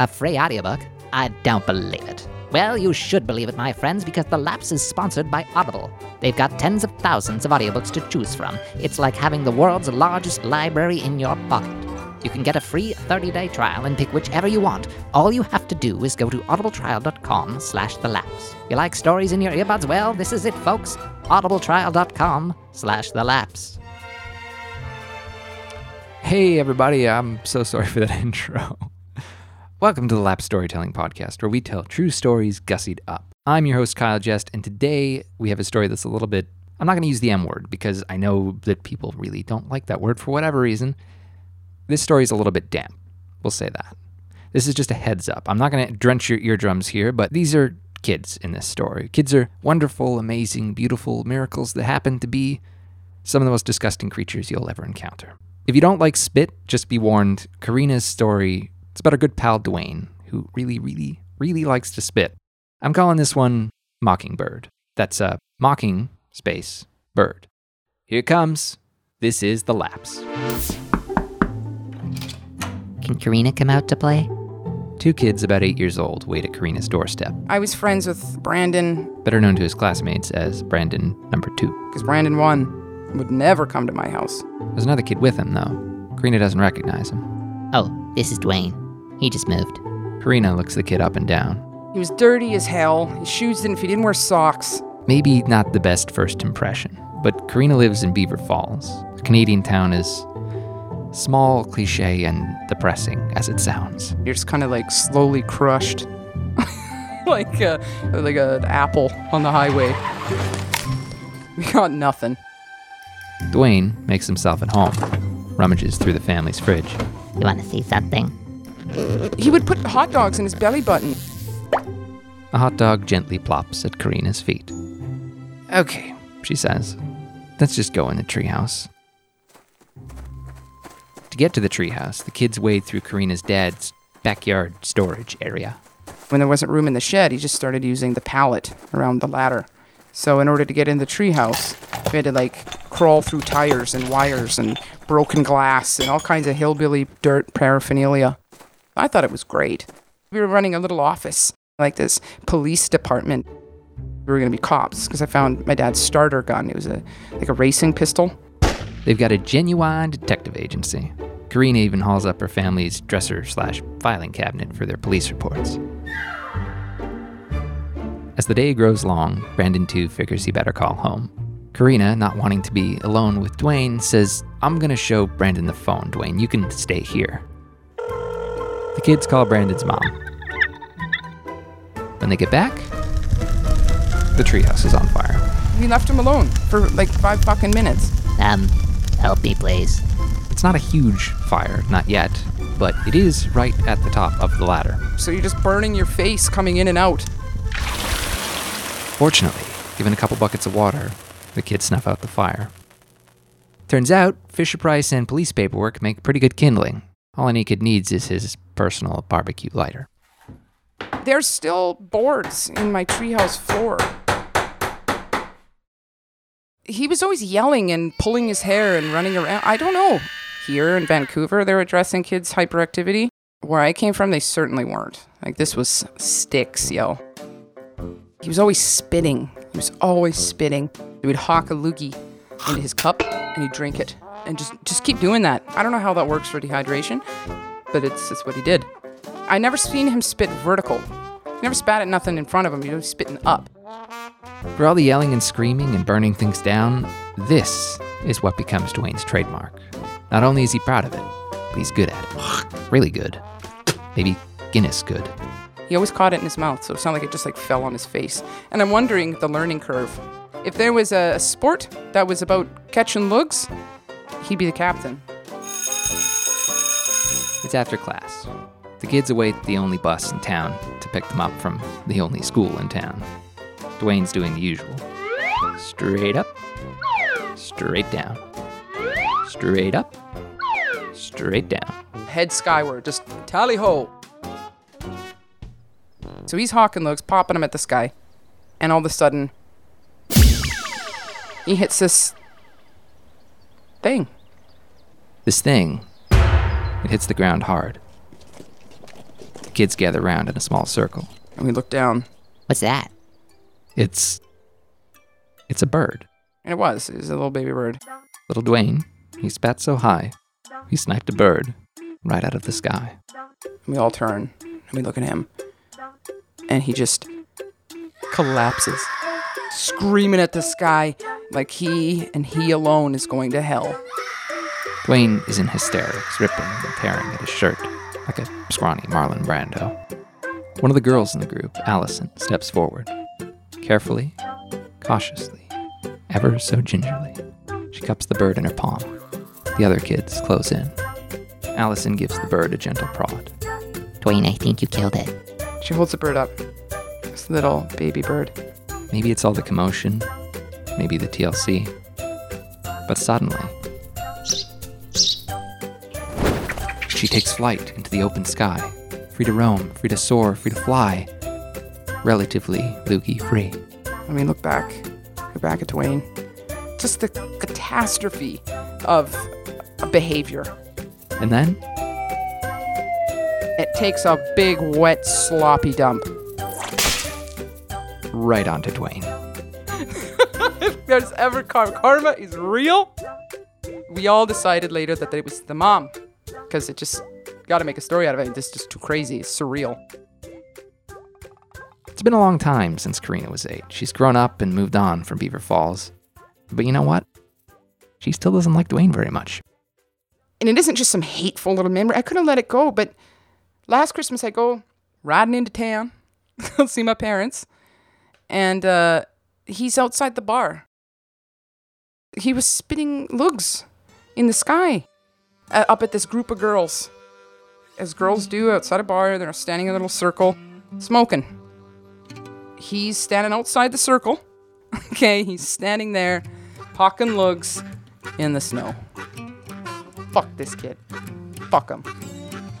A free audiobook? I don't believe it. Well, you should believe it, my friends, because The Lapse is sponsored by Audible. They've got tens of thousands of audiobooks to choose from. It's like having the world's largest library in your pocket. You can get a free 30-day trial and pick whichever you want. All you have to do is go to audibletrial.com slash the lapse. You like stories in your earbuds? Well, this is it, folks. audibletrial.com slash the lapse. Hey, everybody, I'm so sorry for that intro. Welcome to the Lapse Storytelling Podcast, where we tell true stories gussied up. I'm your host, Kyle Jest, and today we have a story that's a little bit. I'm not going to use the M word because I know that people really don't like that word for whatever reason. This story is a little bit damp. We'll say that. This is just a heads up. I'm not going to drench your eardrums here, but these are kids in this story. Kids are wonderful, amazing, beautiful miracles that happen to be some of the most disgusting creatures you'll ever encounter. If you don't like spit, just be warned. Karina's story, it's about her good pal Dwayne, who really, really, really likes to spit. I'm calling this one Mockingbird. That's a mocking space bird. Here it comes. This is the lapse. Can Karina come out to play? Two kids about eight years old wait at Karina's doorstep, I was friends with Brandon better known to his classmates as Brandon number two. because Brandon one would never come to my house. There's another kid with him, though. Karina doesn't recognize him. Oh, this is Dwayne. He just moved. Karina looks the kid up and down. He was dirty as hell. His shoes didn't fit. He didn't wear socks. Maybe not the best first impression, but Karina lives in Beaver Falls, a Canadian town is small, cliche, and depressing as it sounds. You're just kind of like slowly crushed, uh, like a, like an apple on the highway. We got nothing. Dwayne makes himself at home, rummages through the family's fridge. You want to see something? He would put hot dogs in his belly button. A hot dog gently plops at Karina's feet. Okay, she says. Let's just go in the treehouse. To get to the treehouse, the kids wade through Karina's dad's backyard storage area. When there wasn't room in the shed, he just started using the pallet around the ladder. So in order to get in the treehouse, we had to like crawl through tires and wires and broken glass and all kinds of hillbilly dirt paraphernalia. I thought it was great. We were running a little office, like this police department. We were gonna be cops because I found my dad's starter gun. It was a like a racing pistol. They've got a genuine detective agency. Karina even hauls up her family's dresser slash filing cabinet for their police reports. As the day grows long, Brandon two figures he better call home. Karina, not wanting to be alone with Dwayne, says, I'm gonna show Brandon the phone, Dwayne. You can stay here. The kids call Brandon's mom. When they get back, the treehouse is on fire. We left him alone for like five fucking minutes. Um, help me, please. It's not a huge fire, not yet, but it is right at the top of the ladder. So you're just burning your face coming in and out. Fortunately, given a couple buckets of water, the kids snuff out the fire. Turns out, Fisher Price and police paperwork make pretty good kindling. All any kid needs is his personal barbecue lighter. There's still boards in my treehouse floor. He was always yelling and pulling his hair and running around. I don't know. Here in Vancouver, they're addressing kids' hyperactivity. Where I came from, they certainly weren't. Like, this was sticks, yo. He was always spitting. He was always spitting. He would hawk a loogie into his cup and he'd drink it. And just, just keep doing that. I don't know how that works for dehydration, but it's, it's what he did. I never seen him spit vertical. He never spat at nothing in front of him. He was spitting up. For all the yelling and screaming and burning things down, this is what becomes Dwayne's trademark. Not only is he proud of it, but he's good at it. Really good. Maybe Guinness good. He always caught it in his mouth, so it sounded like it just like fell on his face. And I'm wondering the learning curve. If there was a, a sport that was about catching lugs, he'd be the captain. It's after class. The kids await the only bus in town to pick them up from the only school in town. Dwayne's doing the usual straight up, straight down, straight up, straight down. Head skyward, just tally ho. So he's hawking looks, popping them at the sky. And all of a sudden, he hits this thing. This thing, it hits the ground hard. The kids gather round in a small circle. And we look down, What's that? It's. It's a bird. and it was. It was a little baby bird. Little Dwayne, he spat so high, he sniped a bird right out of the sky. And we all turn and we look at him. And he just collapses, screaming at the sky like he and he alone is going to hell. Dwayne is in hysterics, ripping and tearing at his shirt like a scrawny Marlon Brando. One of the girls in the group, Allison, steps forward. Carefully, cautiously, ever so gingerly, she cups the bird in her palm. The other kids close in. Allison gives the bird a gentle prod. Dwayne, I think you killed it. She holds the bird up. This little baby bird. Maybe it's all the commotion, maybe the TLC. But suddenly, she takes flight into the open sky, free to roam, free to soar, free to fly, relatively loogie free. I mean, look back, look back at Dwayne. Just the catastrophe of behavior. And then, It takes a big, wet, sloppy dump. right onto Dwayne. If there's ever karma, karma is real. We all decided later that it was the mom, because it just got to make a story out of it. This is just too crazy. It's surreal. It's been a long time since Karina was eight. She's grown up and moved on from Beaver Falls. But you know what? She still doesn't like Dwayne very much. And it isn't just some hateful little memory. I couldn't let it go. But last Christmas, I go riding into town, go see my parents, and uh, he's outside the bar. He was spitting lugs in the sky uh, up at this group of girls. As girls do outside a bar, they're standing in a little circle, smoking. He's standing outside the circle. Okay, he's standing there, pocking lugs in the snow. Fuck this kid. Fuck him.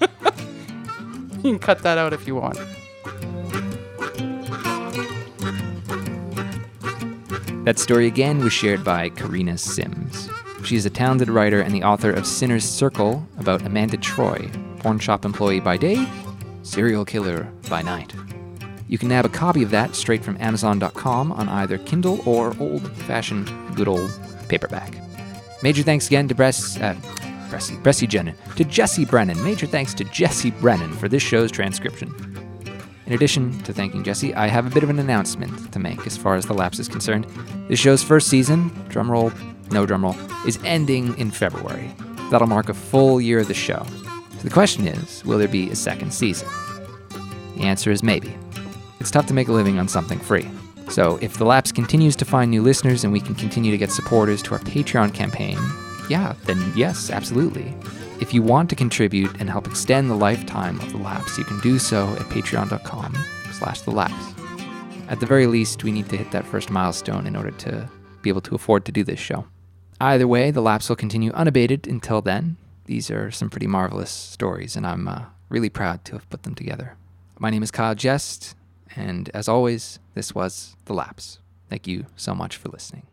you can cut that out if you want. That story again was shared by Karina Sims. She is a talented writer and the author of Sinner's Circle about Amanda Troy, porn shop employee by day, serial killer by night. You can nab a copy of that straight from Amazon.com on either Kindle or old fashioned good old paperback. Major thanks again to Bress, uh, Bressie, Bressie Jennen, to Jesse Brennan. Major thanks to Jesse Brennan for this show's transcription. In addition to thanking Jesse, I have a bit of an announcement to make as far as the lapse is concerned. This show's first season, drumroll, no drumroll, is ending in February. That'll mark a full year of the show. So the question is, will there be a second season? The answer is maybe. It's tough to make a living on something free. So if the lapse continues to find new listeners and we can continue to get supporters to our Patreon campaign, yeah, then yes, absolutely. If you want to contribute and help extend the lifetime of the lapse, you can do so at patreon.com slash the lapse. At the very least, we need to hit that first milestone in order to be able to afford to do this show. Either way, the lapse will continue unabated until then. These are some pretty marvelous stories, and I'm uh, really proud to have put them together. My name is Kyle Jest, and as always, this was The Lapse. Thank you so much for listening.